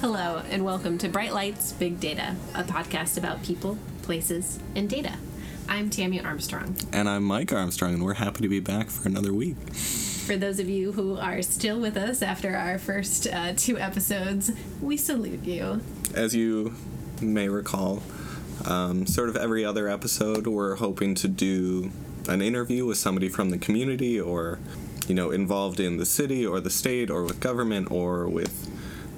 Hello, and welcome to Bright Lights Big Data, a podcast about people, places, and data. I'm Tammy Armstrong. And I'm Mike Armstrong, and we're happy to be back for another week. For those of you who are still with us after our first uh, two episodes, we salute you. As you may recall, um, sort of every other episode, we're hoping to do an interview with somebody from the community or, you know, involved in the city or the state or with government or with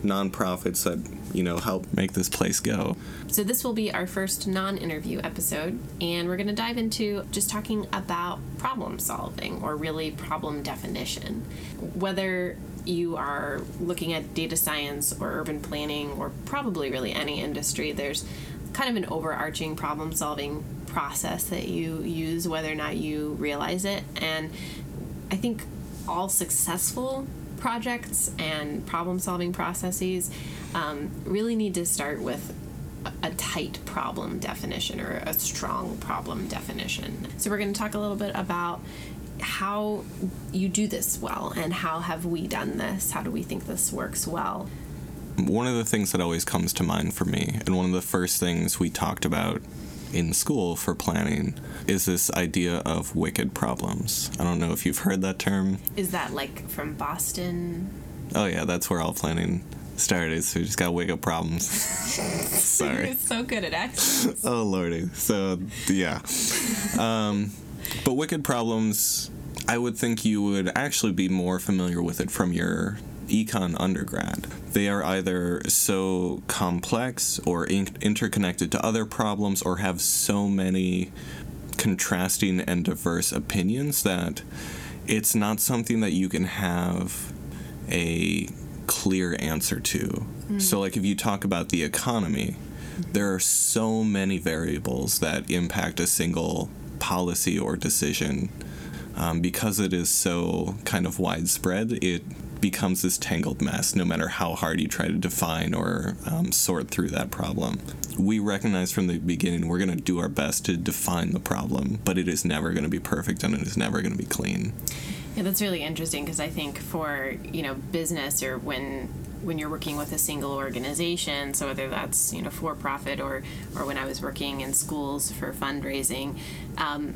nonprofits that you know help make this place go. So this will be our first non-interview episode and we're going to dive into just talking about problem solving or really problem definition. Whether you are looking at data science or urban planning or probably really any industry, there's kind of an overarching problem solving process that you use whether or not you realize it and I think all successful projects and problem solving processes um, really need to start with a tight problem definition or a strong problem definition. So, we're going to talk a little bit about how you do this well and how have we done this? How do we think this works well? One of the things that always comes to mind for me, and one of the first things we talked about in school for planning is this idea of wicked problems. I don't know if you've heard that term. Is that like from Boston? Oh yeah, that's where all planning started. So we just got wicked problems. Sorry. You're so good at accents. oh lordy. So yeah. Um, but wicked problems. I would think you would actually be more familiar with it from your econ undergrad. They are either so complex or in- interconnected to other problems or have so many contrasting and diverse opinions that it's not something that you can have a clear answer to. Mm. So, like, if you talk about the economy, there are so many variables that impact a single policy or decision. Um, because it is so kind of widespread, it becomes this tangled mess no matter how hard you try to define or um, sort through that problem. We recognize from the beginning we're going to do our best to define the problem, but it is never going to be perfect and it is never going to be clean. Yeah, that's really interesting because I think for you know business or when when you're working with a single organization, so whether that's you know for profit or or when I was working in schools for fundraising. Um,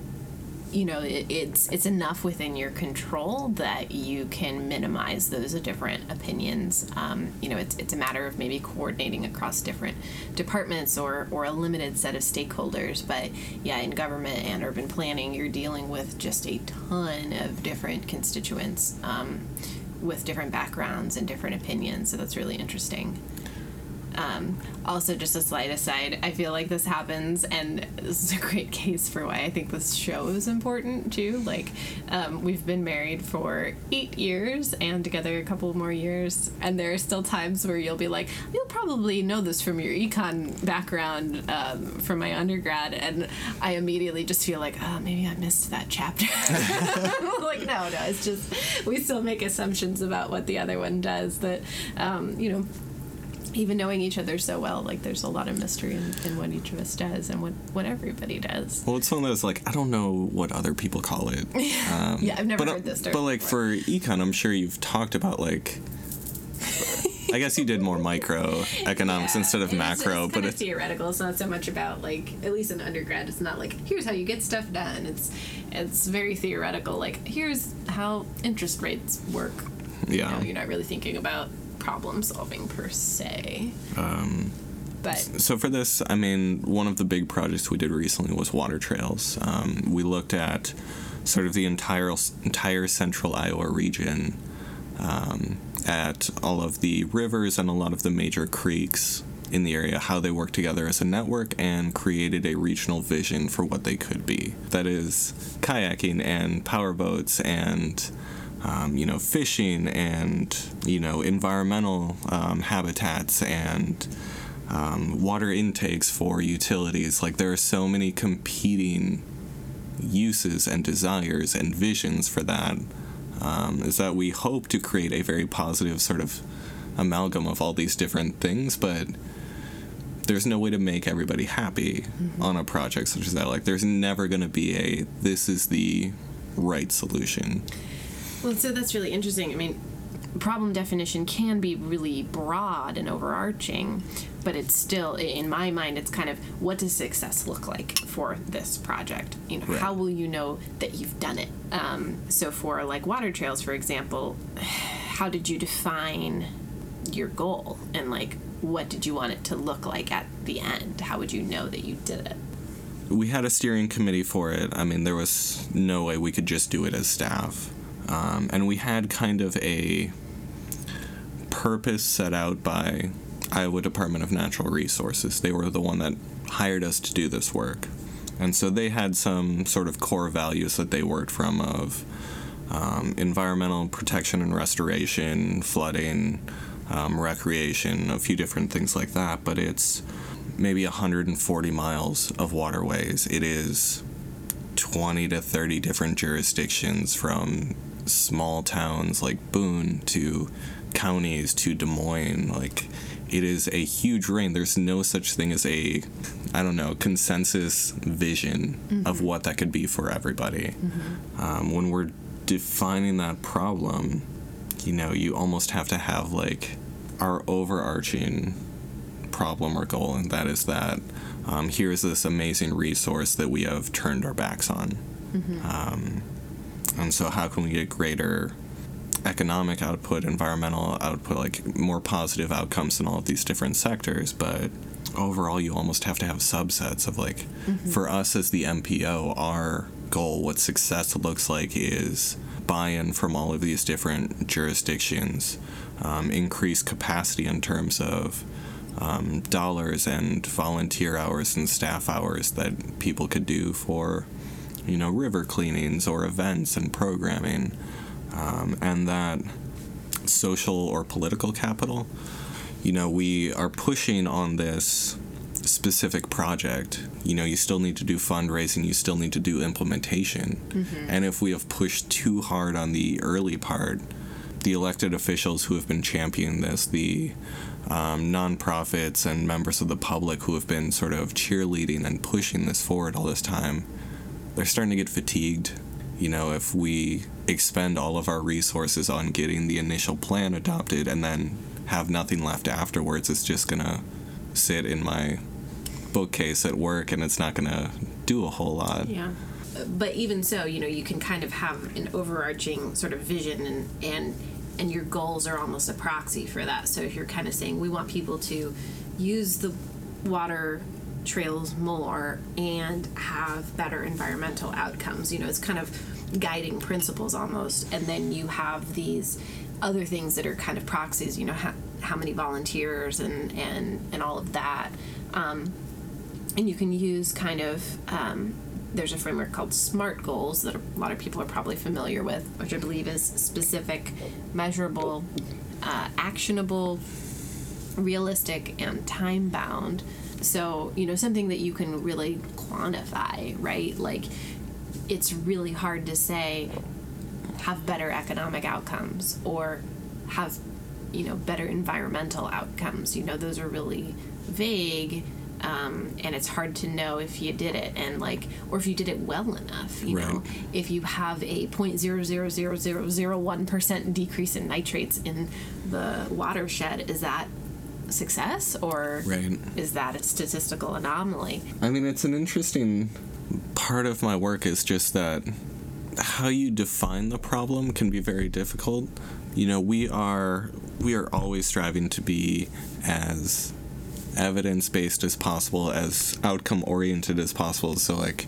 you know it, it's it's enough within your control that you can minimize those different opinions. Um, you know it's, it's a matter of maybe coordinating across different departments or or a limited set of stakeholders. But yeah in government and urban planning you're dealing with just a ton of different constituents um, with different backgrounds and different opinions. So that's really interesting um, also, just a slight aside, I feel like this happens, and this is a great case for why I think this show is important too. Like, um, we've been married for eight years and together a couple more years, and there are still times where you'll be like, you'll probably know this from your econ background um, from my undergrad, and I immediately just feel like, oh, maybe I missed that chapter. like, no, no, it's just we still make assumptions about what the other one does that, um, you know even knowing each other so well, like there's a lot of mystery in, in, what each of us does and what, what everybody does. Well, it's one of those like I don't know what other people call it. Um, yeah, I've never but, heard this term. But like before. for econ, I'm sure you've talked about like. I guess you did more micro economics yeah, instead of it's, macro, it's but it's theoretical. It's not so much about like at least in undergrad. It's not like here's how you get stuff done. It's it's very theoretical. Like here's how interest rates work. Yeah, you know, you're not really thinking about problem solving per se. Um, but so for this, I mean, one of the big projects we did recently was water trails. Um, we looked at sort of the entire entire central Iowa region, um, at all of the rivers and a lot of the major creeks in the area, how they work together as a network, and created a regional vision for what they could be. That is kayaking and powerboats and um, you know, fishing and, you know, environmental um, habitats and um, water intakes for utilities. Like, there are so many competing uses and desires and visions for that. Um, is that we hope to create a very positive sort of amalgam of all these different things, but there's no way to make everybody happy mm-hmm. on a project such as that. Like, there's never going to be a this is the right solution. Well, so that's really interesting. I mean, problem definition can be really broad and overarching, but it's still, in my mind, it's kind of what does success look like for this project? You know, Right. how will you know that you've done it? Um, so for like water trails, for example, how did you define your goal and like what did you want it to look like at the end? How would you know that you did it? we had a steering committee for it. I mean, there was no way we could just do it as staff. Um, and we had kind of a purpose set out by Iowa Department of Natural Resources. They were the one that hired us to do this work. And so they had some sort of core values that they worked from of um, environmental protection and restoration, flooding, um, recreation, a few different things like that. But it's maybe 140 miles of waterways. It is 20 to 30 different jurisdictions from small towns like Boone to counties to Des Moines. Like, it is a huge range. There's no such thing as a, I don't know, consensus vision of what that could be for everybody. Um, when we're defining that problem, you know, you almost have to have like our overarching problem or goal, and that is that um, here's this amazing resource that we have turned our backs on. Um, and so, how can we get greater economic output, environmental output, like more positive outcomes in all of these different sectors? But overall, you almost have to have subsets of like, for us as the MPO, our goal, what success looks like is buy in from all of these different jurisdictions, um, increase capacity in terms of um, dollars and volunteer hours and staff hours that people could do for, you know, river cleanings or events and programming, um, and that social or political capital. You know, we are pushing on this specific project. You know, you still need to do fundraising, you still need to do implementation. And if we have pushed too hard on the early part, the elected officials who have been championing this, the um, nonprofits and members of the public who have been sort of cheerleading and pushing this forward all this time, they're starting to get fatigued. You know, if we expend all of our resources on getting the initial plan adopted and then have nothing left afterwards, it's just gonna sit in my bookcase at work and it's not gonna do a whole lot. Yeah. But even so, you know, you can kind of have an overarching sort of vision and and and your goals are almost a proxy for that. So if you're kind of saying we want people to use the water trails more and have better environmental outcomes, you know, it's kind of guiding principles almost. And then you have these other things that are kind of proxies, you know, how, how many volunteers and, and, and all of that. Um, and you can use kind of um, there's a framework called SMART goals that a lot of people are probably familiar with, which I believe is specific, measurable, uh, actionable, realistic, and time bound. So, you know, something that you can really quantify, right? Like, it's really hard to say have better economic outcomes or have you know better environmental outcomes. You know those are really vague um, and it's hard to know if you did it and like or if you did it well enough you know? If you have a 0.0000001 percent decrease in nitrates in the watershed is that success or Right. is that a statistical anomaly I mean, it's an interesting part of my work is just that how you define the problem can be very difficult. You know, we are we are always striving to be as evidence based as possible, as outcome oriented as possible. So like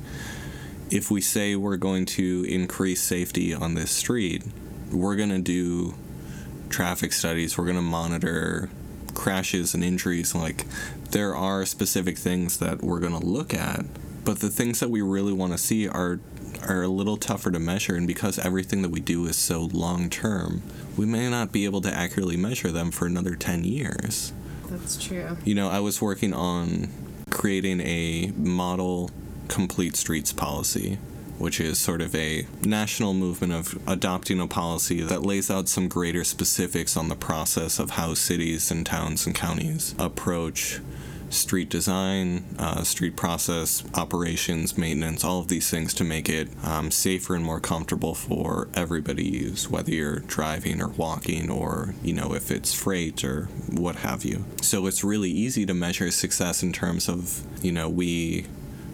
if we say we're going to increase safety on this street, we're going to do traffic studies, we're going to monitor crashes and injuries. Like, there are specific things that we're going to look at, but the things that we really want to see are are a little tougher to measure and because everything that we do is so long term we may not be able to accurately measure them for another 10 years that's true you know, I was working on creating a model complete streets policy, which is sort of a national movement of adopting a policy that lays out some greater specifics on the process of how cities and towns and counties approach street design, uh, street process, operations, maintenance, all of these things to make it um, safer and more comfortable for everybody to use, whether you're driving or walking or, you know, if it's freight or what have you. So it's really easy to measure success in terms of, you know, we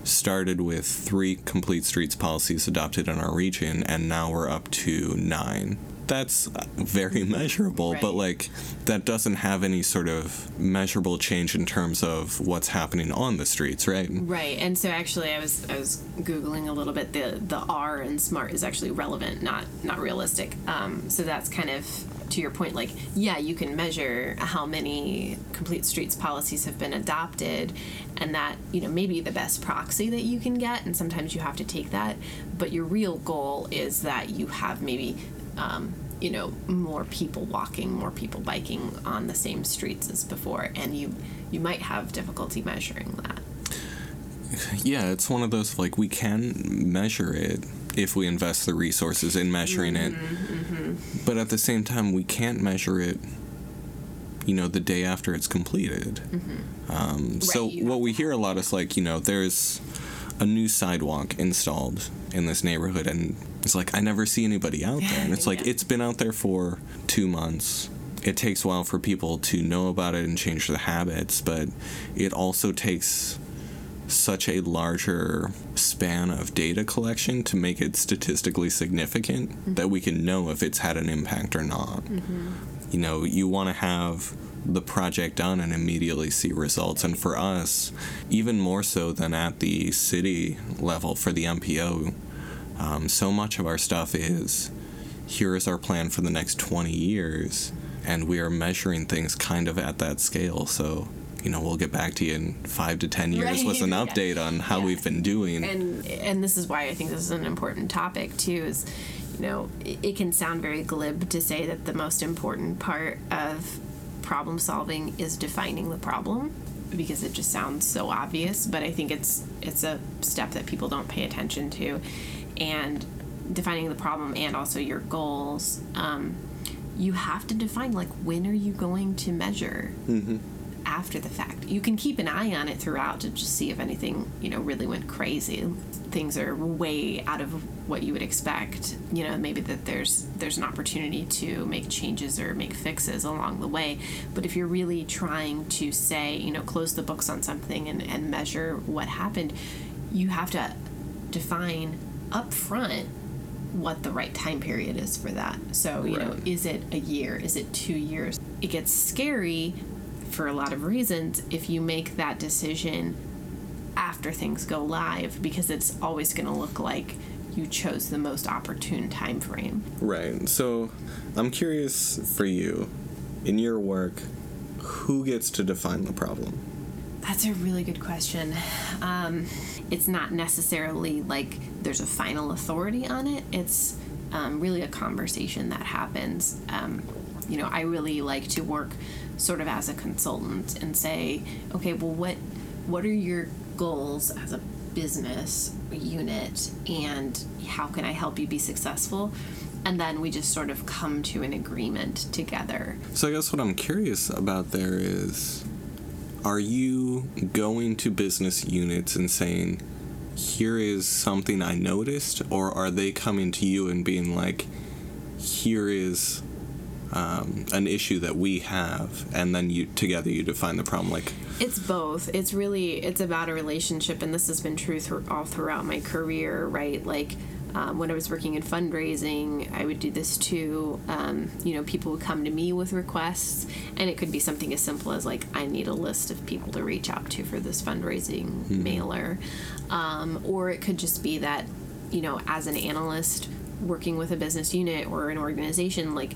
started with three complete streets policies adopted in our region, and now we're up to nine. That's very measurable, but like that doesn't have any sort of measurable change in terms of what's happening on the streets, right? Right, and so actually, I was I was googling a little bit. The the R in smart is actually relevant, not not realistic. Um, so that's kind of to your point. Like, yeah, you can measure how many complete streets policies have been adopted, and that you know maybe the best proxy that you can get. And sometimes you have to take that, but your real goal is that you have maybe. Um, you know, more people walking, more people biking on the same streets as before, and you you might have difficulty measuring that. Yeah, it's one of those like we can measure it if we invest the resources in measuring it, mm-hmm, mm-hmm. but at the same time, we can't measure it. You know, the day after it's completed. Mm-hmm. Um, so Right, you what we hear a lot is like, you know, there's a new sidewalk installed in this neighborhood, and it's like I never see anybody out there, and it's like Yeah. it's been out there for two months. It takes a while for people to know about it and change their habits, but it also takes such a larger span of data collection to make it statistically significant that we can know if it's had an impact or not. You know, you want to have the project done and immediately see results. And for us, even more so than at the city level for the MPO, um, so much of our stuff is here is our plan for the next 20 years, and we are measuring things kind of at that scale. So, you know, we'll get back to you in five to 10 years with an Right, yeah. update on how Yeah. we've been doing. and and this is why I think this is an important topic too. Is you know it, can sound very glib to say that the most important part of problem solving is defining the problem because it just sounds so obvious. But I think it's it's a step that people don't pay attention to, and defining the problem and also your goals. Um, you have to define like when are you going to measure after the fact. You can keep an eye on it throughout to just see if anything, you know, really went crazy. Things are way out of what you would expect. You know, maybe that there's there's an opportunity to make changes or make fixes along the way. But if you're really trying to say, you know, close the books on something and, and measure what happened, you have to define up front what the right time period is for that. So, you know, is it a year? Is it two years? It gets scary for a lot of reasons if you make that decision after things go live because it's always going to look like you chose the most opportune time frame. Right. So I'm curious for you, in your work, who gets to define the problem? That's a really good question. Um, it's not necessarily like there's a final authority on it. It's um, really a conversation that happens. Um, you know, I really like to work sort of as a consultant and say, okay, well, what what are your goals as a business unit, and how can I help you be successful? And then we just sort of come to an agreement together. So I guess what I'm curious about there is are you going to business units and saying, here is something I noticed, or are they coming to you and being like, here is um, an issue that we have, and then you together you define the problem? Like, It's both. It's really it's about a relationship, and this has been true through, all throughout my career, right? Like um, when I was working in fundraising, I would do this too. Um, you know, people would come to me with requests, and it could be something as simple as like, I need a list of people to reach out to for this fundraising mailer, um, or it could just be that, you know, as an analyst working with a business unit or an organization, like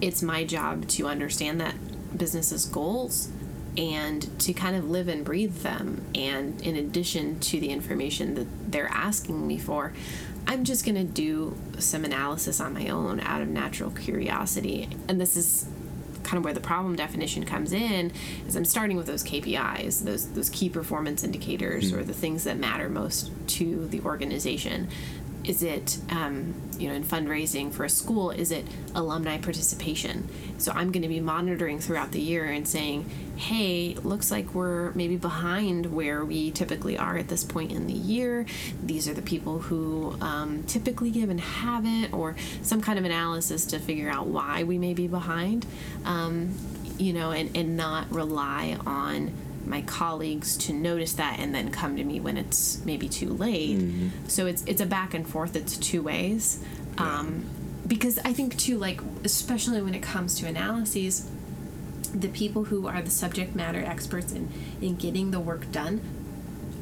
it's my job to understand that business's goals and to kind of live and breathe them. And in addition to the information that they're asking me for, I'm just going to do some analysis on my own out of natural curiosity. And this is kind of where the problem definition comes in is I'm starting with those KPIs, those those key performance indicators hmm. or the things that matter most to the organization. Is it um, you know in fundraising for a school is it alumni participation? So i'm going to be monitoring throughout the year and saying hey looks like we're maybe behind where we typically are at this point in the year. These are the people who um, typically give and haven't or some kind of analysis to figure out why we may be behind. Um, you know and, and not rely on my colleagues to notice that and then come to me when it's maybe too late. Mm-hmm. So it's it's a back and forth. It's two ways. Yeah. Um, because I think too, like especially when it comes to analyses, the people who are the subject matter experts in in getting the work done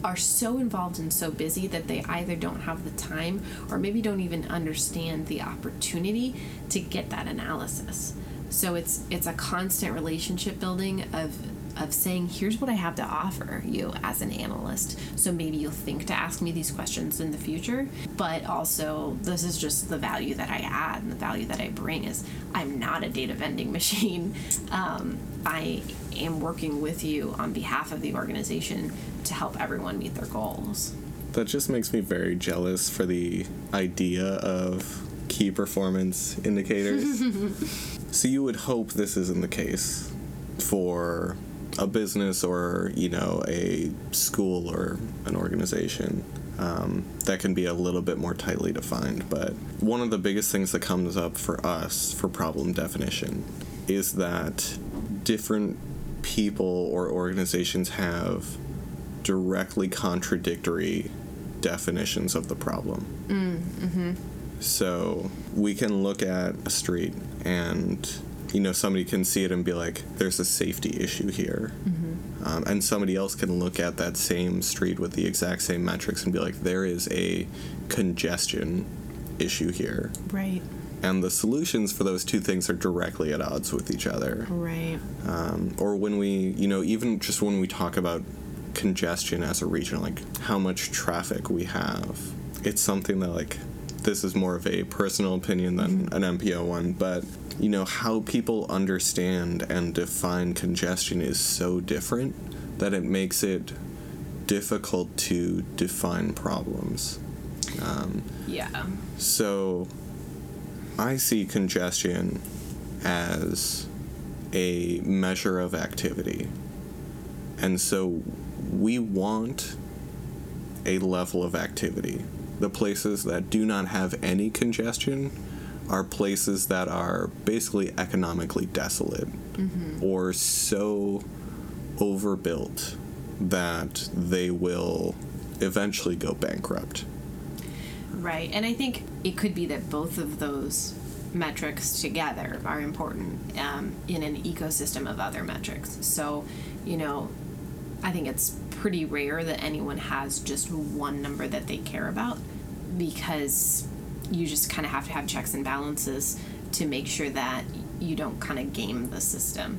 are so involved and so busy that they either don't have the time or maybe don't even understand the opportunity to get that analysis. So it's it's a constant relationship building of of saying, here's what I have to offer you as an analyst. So maybe you'll think to ask me these questions in the future, but also this is just the value that I add and the value that I bring is I'm not a data vending machine. Um, I am working with you on behalf of the organization to help everyone meet their goals. That just makes me very jealous for the idea of key performance indicators. so you would hope this isn't the case for a business or you know a school or an organization um, that can be a little bit more tightly defined but one of the biggest things that comes up for us for problem definition is that different people or organizations have directly contradictory definitions of the problem mm, mm-hmm. so we can look at a street and you know somebody can see it and be like there's a safety issue here. Mm-hmm. um, and somebody else can look at that same street with the exact same metrics and be like there is a congestion issue here. Right. And the solutions for those two things are directly at odds with each other. Right. Um, or when we you know even just when we talk about congestion as a region like how much traffic we have it's something that like this is more of a personal opinion than mm-hmm. an MPO one, but you know how people understand and define congestion is so different that it makes it difficult to define problems. Um, yeah. So I see congestion as a measure of activity. And so we want a level of activity. The places that do not have any congestion are places that are basically economically desolate mm-hmm. or so overbuilt that they will eventually go bankrupt. Right. And I think it could be that both of those metrics together are important um, in an ecosystem of other metrics. So, you know, I think it's pretty rare that anyone has just one number that they care about because you just kind of have to have checks and balances to make sure that you don't kind of game the system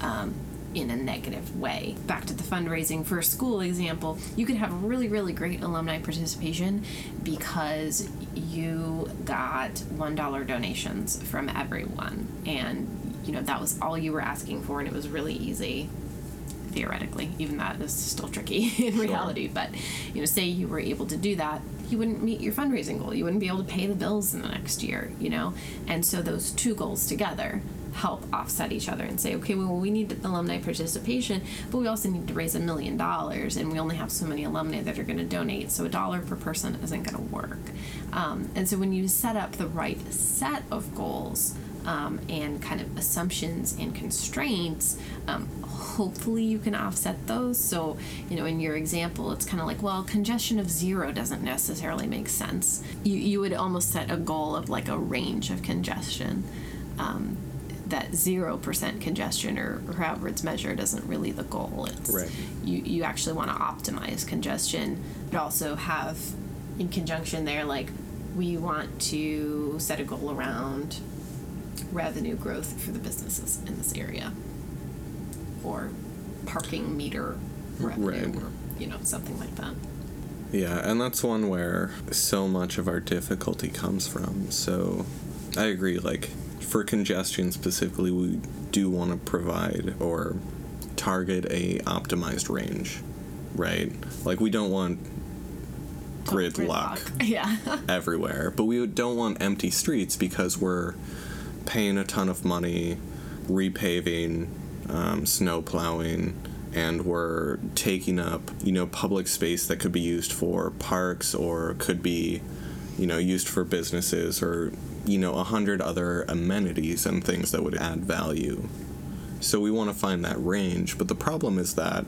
um, in a negative way. Back to the fundraising for a school example, you could have really, really great alumni participation because you got $1 donations from everyone. And, you know, that was all you were asking for, and it was really easy theoretically even that is still tricky in reality but you know say you were able to do that you wouldn't meet your fundraising goal. You wouldn't be able to pay the bills in the next year, you know? And so those two goals together help offset each other and say, okay, well, we need alumni participation, but we also need to raise a million dollars, and we only have so many alumni that are going to donate, so a dollar per person isn't going to work. Um, and so when you set up the right set of goals, um, and kind of assumptions and constraints, um, hopefully you can offset those. So, you know, in your example, it's kind of like, well, congestion of zero doesn't necessarily make sense. You, you would almost set a goal of like a range of congestion. Um, that 0% congestion or, or however it's measured isn't really the goal. It's right. you, you actually want to optimize congestion, but also have in conjunction there like we want to set a goal around revenue growth for the businesses in this area or parking meter revenue right. or you know something like that yeah and that's one where so much of our difficulty comes from so i agree like for congestion specifically we do want to provide or target a optimized range right like we don't want gridlock Yeah. everywhere. But we don't want empty streets because we're paying a ton of money repaving, um, snow plowing, and we're taking up, you know, public space that could be used for parks or could be, you know, used for businesses or, you know, a hundred other amenities and things that would add value. So we want to find that range, but the problem is that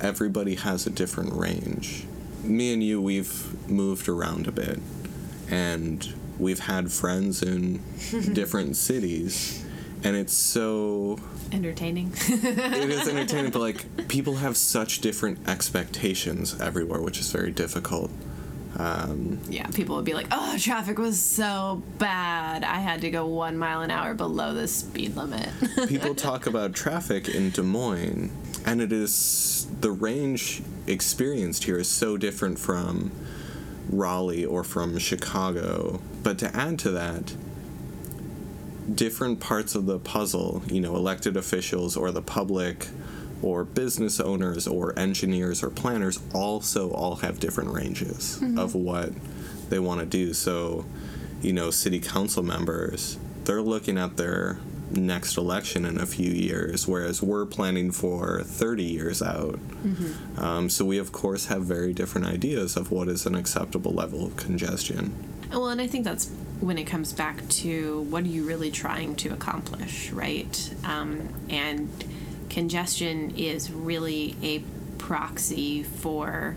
everybody has a different range. Me and you, we've moved around a bit, and we've had friends in different cities, and it's so Entertaining. it is entertaining, but like people have such different expectations everywhere, which is very difficult. Um, yeah, people would be like, "Oh, traffic was so bad. I had to go one mile an hour below the speed limit." People talk about traffic in Des Moines, and it is the range experienced here is so different from Raleigh or from Chicago. But to add to that, different parts of the puzzle, you know, elected officials or the public or business owners or engineers or planners also all have different ranges mm-hmm. of what they want to do. So, you know, city council members, they're looking at their next election in a few years, whereas we're planning for 30 years out. Um, so we, of course, have very different ideas of what is an acceptable level of congestion. Well, and I think that's when it comes back to what are you really trying to accomplish, right? Um, and congestion is really a proxy for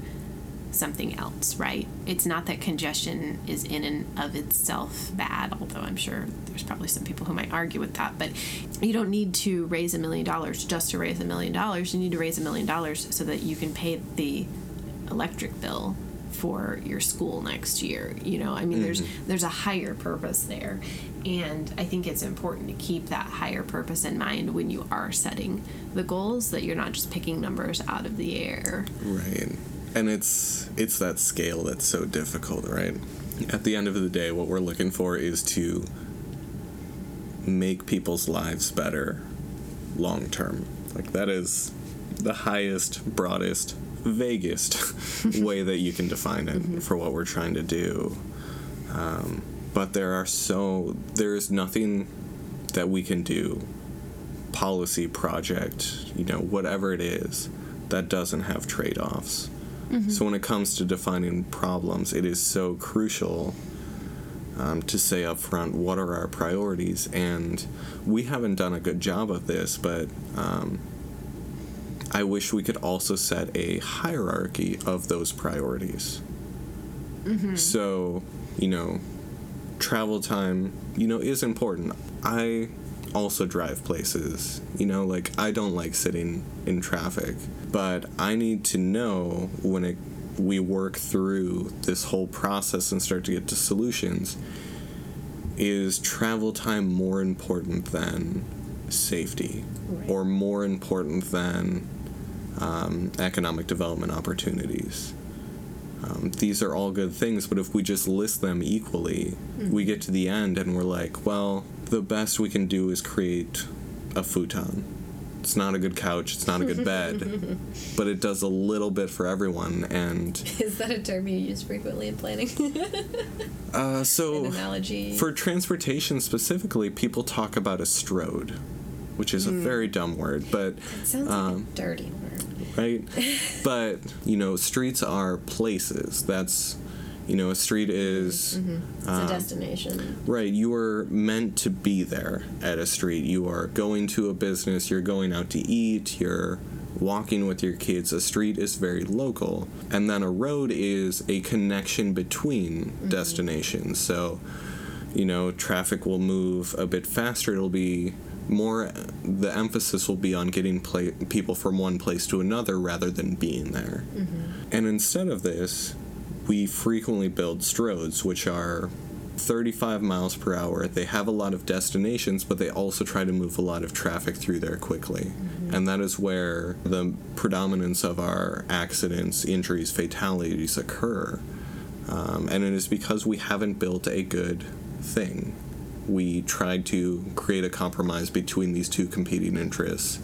something else, right? It's not that congestion is in and of itself bad, although I'm sure there's probably some people who might argue with that, but you don't need to raise a million dollars just to raise a million dollars. You need to raise a million dollars so that you can pay the electric bill for your school next year. You know, I mean there's mm-hmm. there's a higher purpose there. And I think it's important to keep that higher purpose in mind when you are setting the goals that you're not just picking numbers out of the air. Right. And it's it's that scale that's so difficult, right? At the end of the day, what we're looking for is to make people's lives better long term. Like that is the highest, broadest, vaguest way that you can define it for what we're trying to do. Um, but there are so there is nothing that we can do policy project, you know, whatever it is, that doesn't have trade offs. So when it comes to defining problems, it is so crucial um, to say up front what are our priorities. And we haven't done a good job of this, but um, I wish we could also set a hierarchy of those priorities. So, you know, travel time, you know, is important. I also drive places. You know, like I don't like sitting in traffic, but I need to know when it we work through this whole process and start to get to solutions is travel time more important than safety Right. or more important than um, economic development opportunities um, these are all good things, but if we just list them equally, we get to the end and we're like, well, the best we can do is create a futon. It's not a good couch, it's not a good bed, but it does a little bit for everyone. And Is that a term you use frequently in planning? uh, An so analogy. for transportation specifically, people talk about a stroad, which is a very dumb word, but it sounds like um, a dirty word. right? but you know, streets are places. That's you know, a street is mm-hmm. It's a um, destination. right. You are meant to be there at a street. You are going to a business. You're going out to eat. You're walking with your kids. A street is very local, and then a road is a connection between mm-hmm. destinations. So, you know, traffic will move a bit faster. It'll be more. The emphasis will be on getting pla- people from one place to another rather than being there. Mm-hmm. And instead of this, we frequently build stroads, which are 35 miles per hour. They have a lot of destinations, but they also try to move a lot of traffic through there quickly. And that is where the predominance of our accidents, injuries, fatalities occur. Um, and it is because we haven't built a good thing. We tried to create a compromise between these two competing interests,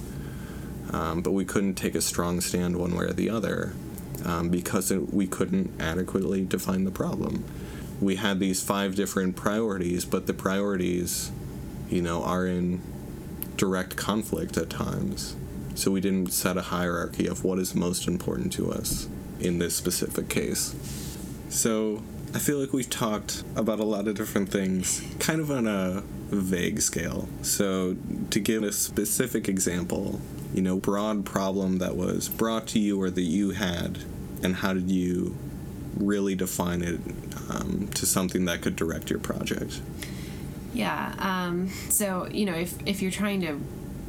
um, but we couldn't take a strong stand one way or the other. Um, because it, we couldn't adequately define the problem. We had these five different priorities, but the priorities, you know, are in direct conflict at times. So we didn't set a hierarchy of what is most important to us in this specific case. So I feel like we've talked about a lot of different things, kind of on a vague scale. So to give a specific example, you know, broad problem that was brought to you or that you had, and how did you really define it um, to something that could direct your project? Yeah. Um, so you know, if if you're trying to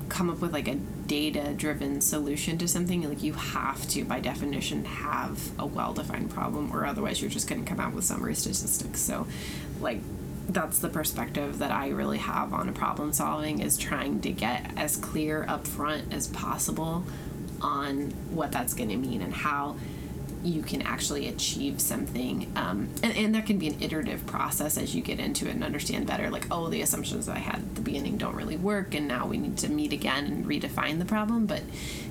come up with like a data driven solution to something like you have to by definition have a well defined problem or otherwise you're just going to come out with summary statistics so like that's the perspective that I really have on a problem solving is trying to get as clear up front as possible on what that's going to mean and how you can actually achieve something. Um, and, and there can be an iterative process as you get into it and understand better, like, oh, the assumptions that I had at the beginning don't really work, and now we need to meet again and redefine the problem. But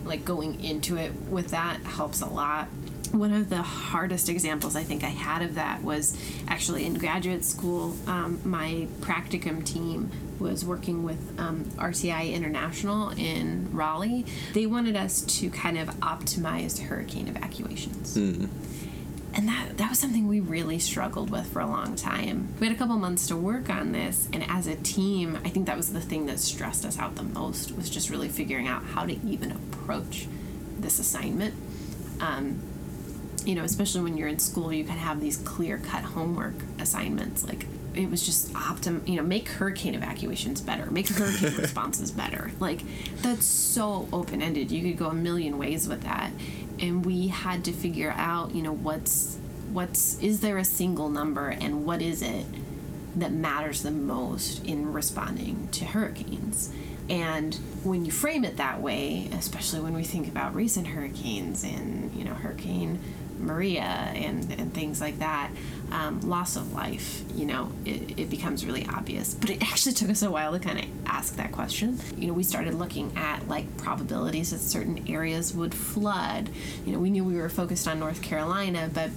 like going into it with that helps a lot one of the hardest examples I think I had of that was actually in graduate school. Um, my practicum team was working with um, RTI International in Raleigh. They wanted us to kind of optimize hurricane evacuations. Mm. And that, that was something we really struggled with for a long time. We had a couple months to work on this, and as a team, I think that was the thing that stressed us out the most was just really figuring out how to even approach this assignment. Um, you know, especially when you're in school, you can have these clear cut homework assignments. Like it was just optim, you know, make hurricane evacuations better, make hurricane responses better. Like that's so open ended. You could go a million ways with that, and we had to figure out, you know, what's what's is there a single number and what is it that matters the most in responding to hurricanes. And when you frame it that way, especially when we think about recent hurricanes and you know Hurricane Maria and, and things like that, um, loss of life, you know, it, it becomes really obvious. But it actually took us a while to kind of ask that question. You know, we started looking at like probabilities that certain areas would flood. You know, we knew we were focused on North Carolina, but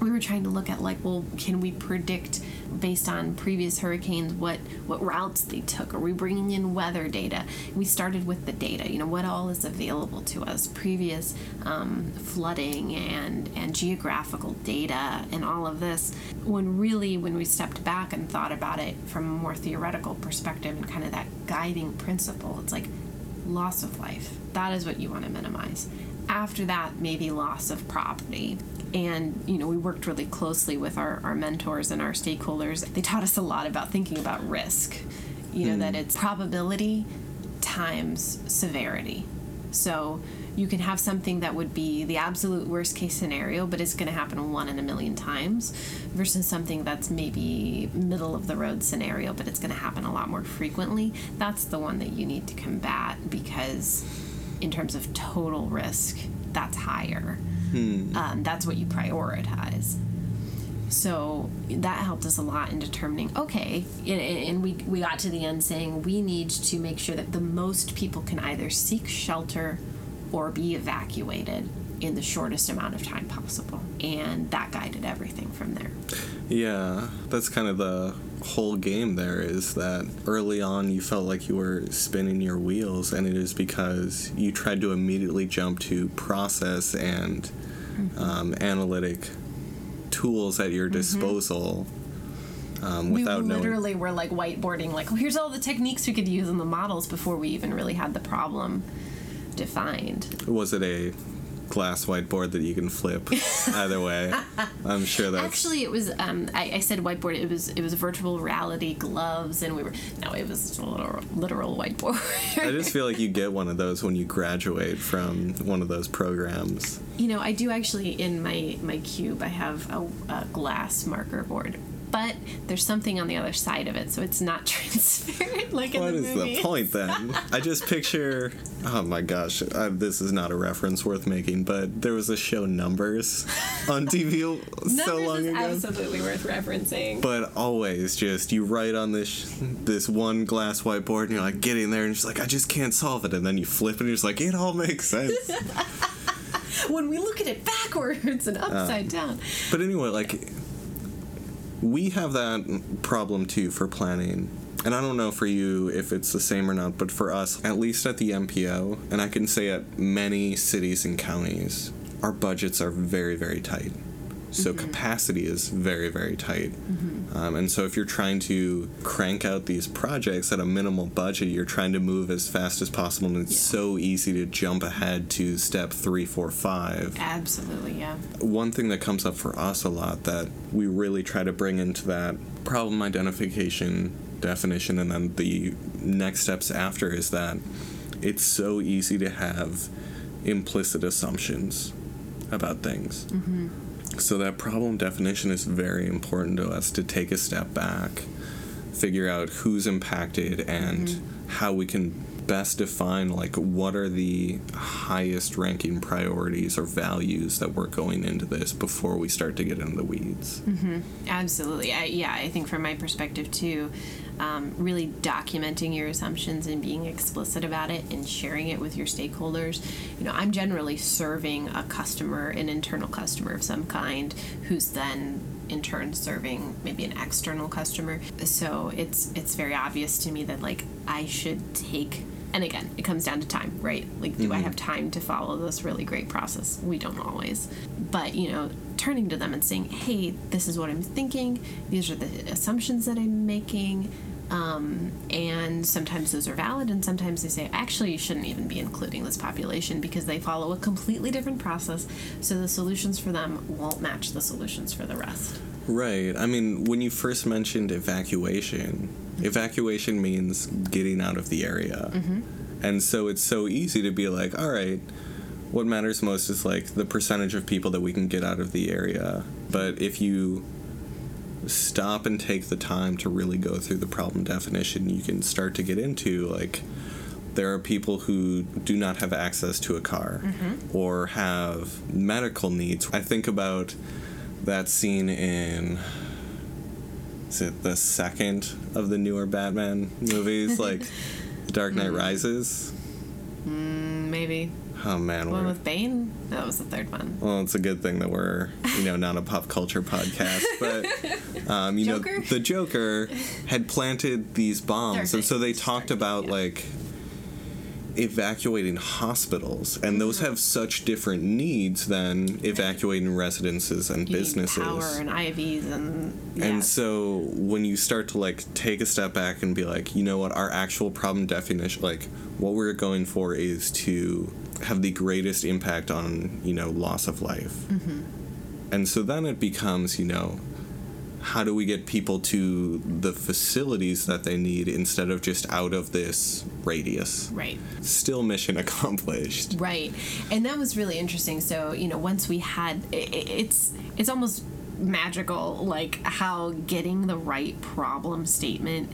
we were trying to look at like well can we predict based on previous hurricanes what what routes they took. Are we bringing in weather data? We started with the data you know what all is available to us previous um, flooding and and geographical data and all of this. When really when we stepped back and thought about it from a more theoretical perspective and kind of that guiding principle it's like loss of life. That is what you want to minimize after that maybe loss of property. And you know we worked really closely with our, our mentors and our stakeholders. They taught us a lot about thinking about risk you know mm. that it's probability times severity. So you can have something that would be the absolute worst case scenario but it's going to happen one in a million times versus something that's maybe middle of the road scenario but it's going to happen a lot more frequently. That's the one that you need to combat because in terms of total risk that's higher Hmm. Um, that's what you prioritize. So that helped us a lot in determining okay, and we, we got to the end saying we need to make sure that the most people can either seek shelter or be evacuated in the shortest amount of time possible. And that guided everything from there. Yeah, that's kind of the whole game there is that early on you felt like you were spinning your wheels, and it is because you tried to immediately jump to process and mm-hmm. um, analytic tools at your mm-hmm. disposal. Um, without we literally knowing. were like whiteboarding, like, well, here's all the techniques we could use in the models before we even really had the problem defined. Was it a glass whiteboard that you can flip either way. I'm sure that's actually it was. Um, I, I, said whiteboard. It was it was virtual reality gloves, and we were no, it was a literal, literal whiteboard. I just feel like you get one of those when you graduate from one of those programs. You know, I do actually in my my cube. I have a, a glass marker board but there's something on the other side of it, so it's not transparent like what in the What is the point then? I just picture. Oh my gosh, I, this is not a reference worth making, but there was a show Numbers on TV so long is ago. Absolutely worth referencing. But always, just you write on this this one glass whiteboard, and you're like getting there, and you're just like, I just can't solve it, and then you flip, and you're just like, it all makes sense. when we look at it backwards and uh, upside down. But anyway, like we have that problem too for planning. And I don't know for you if it's the same or not, but for us, at least at the MPO, and I can say at many cities and counties, our budgets are very, very tight. So mm-hmm. capacity is very, very tight. Mm-hmm. Um, and so if you're trying to crank out these projects at a minimal budget, you're trying to move as fast as possible, and it's Yeah. so easy to jump ahead to step three, four, five Absolutely, yeah. one thing that comes up for us a lot that we really try to bring into that problem identification definition and then the next steps after is that it's so easy to have implicit assumptions about things. Mm-hmm. So that problem definition is very important to us to take a step back, figure out who's impacted and mm-hmm. how we can best define like what are the highest ranking priorities or values that we're going into this before we start to get into the weeds. Mm-hmm. Absolutely. I, yeah, I think from my perspective too, um, really documenting your assumptions and being explicit about it and sharing it with your stakeholders. You know, I'm generally serving a customer, an internal customer of some kind, who's then in turn serving maybe an external customer. So it's it's very obvious to me that like I should take and again, it comes down to time, right? Like, do I have time to follow this really great process? We don't always. But, you know, turning to them and saying, hey, this is what I'm thinking, these are the assumptions that I'm making. Um, and sometimes those are valid, and sometimes they say, actually, you shouldn't even be including this population because they follow a completely different process. So the solutions for them won't match the solutions for the rest. Right. I mean, when you first mentioned evacuation, evacuation means getting out of the area. Mm-hmm. And so it's so easy to be like, all right, what matters most is like the percentage of people that we can get out of the area. But if you stop and take the time to really go through the problem definition, you can start to get into like there are people who do not have access to a car mm-hmm. or have medical needs. I think about that scene in is it the second of the newer Batman movies, like Dark Knight Rises? Mm, maybe. Oh man, One with Bane? That was the third one. well, it's a good thing that we're you know not a pop culture podcast, but um, you Joker? know the Joker had planted these bombs, and so they talked about yeah. like evacuating hospitals, and those Mm-hmm. have such different needs than evacuating residences and You businesses. Power and IVs and yeah. And so when you start to like take a step back and be like, you know what, our actual problem definition, like what we're going for is to have the greatest impact on, you know, loss of life. Mm-hmm. And so then it becomes, you know, how do we get people to the facilities that they need instead of just out of this radius? right. Still mission accomplished. Right, and that was really interesting. So you know, once we had, it's it's almost magical, like how getting the right problem statement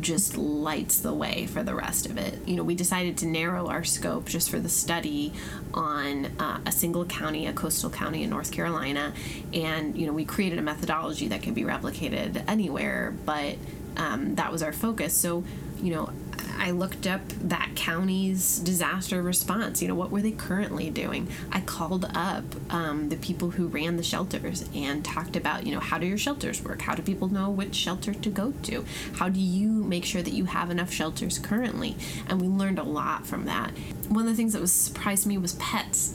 just lights the way for the rest of it. You know, we decided to narrow our scope just for the study on uh, a single county, a coastal county in North Carolina, and you know, we created a methodology that can be replicated anywhere, but um, that was our focus. So, you know, I looked up that county's disaster response. You know, what were they currently doing? I called up um, the people who ran the shelters and talked about, you know, how do your shelters work? How do people know which shelter to go to? How do you make sure that you have enough shelters currently? And we learned a lot from that. One of the things that was surprised me was pets.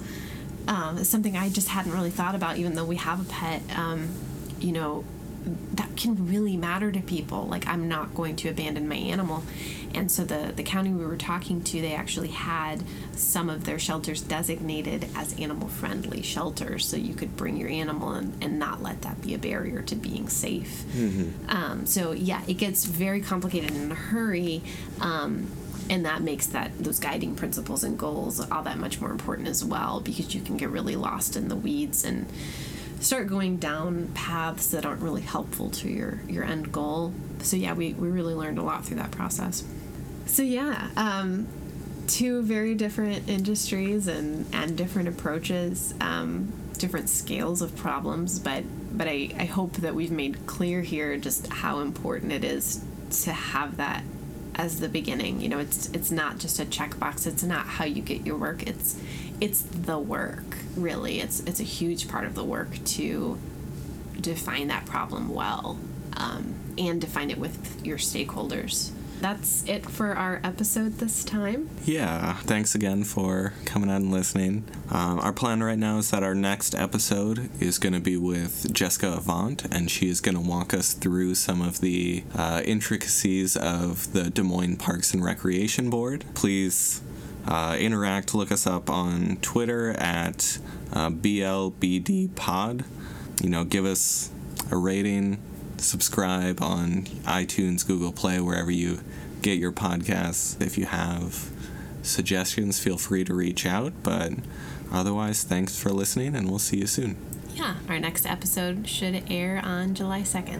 Um, it's something I just hadn't really thought about, even though we have a pet. Um, you know, that can really matter to people. Like I'm not going to abandon my animal. And so the the county we were talking to, they actually had some of their shelters designated as animal friendly shelters, so you could bring your animal and, and not let that be a barrier to being safe. Um, so yeah, it gets very complicated in a hurry. Um, and that makes that those guiding principles and goals all that much more important as well because you can get really lost in the weeds and start going down paths that aren't really helpful to your your end goal. So yeah we, we really learned a lot through that process. So yeah um, two very different industries and and different approaches um, different scales of problems but but I, I hope that we've made clear here just how important it is to have that as the beginning. You know, it's it's not just a checkbox. It's not how you get your work. It's it's the work. Really, it's it's a huge part of the work to define that problem well um, and define it with your stakeholders. That's it for our episode this time. Yeah, thanks again for coming out and listening. Um, our plan right now is that our next episode is going to be with Jessica Avant, and she is going to walk us through some of the uh, intricacies of the Des Moines Parks and Recreation Board. Please uh, interact, look us up on Twitter at uh. You know, give us a rating, subscribe on iTunes, Google Play, wherever you get your podcasts. If you have suggestions, feel free to reach out. But otherwise, thanks for listening, and we'll see you soon. Yeah, our next episode should air on July 2nd.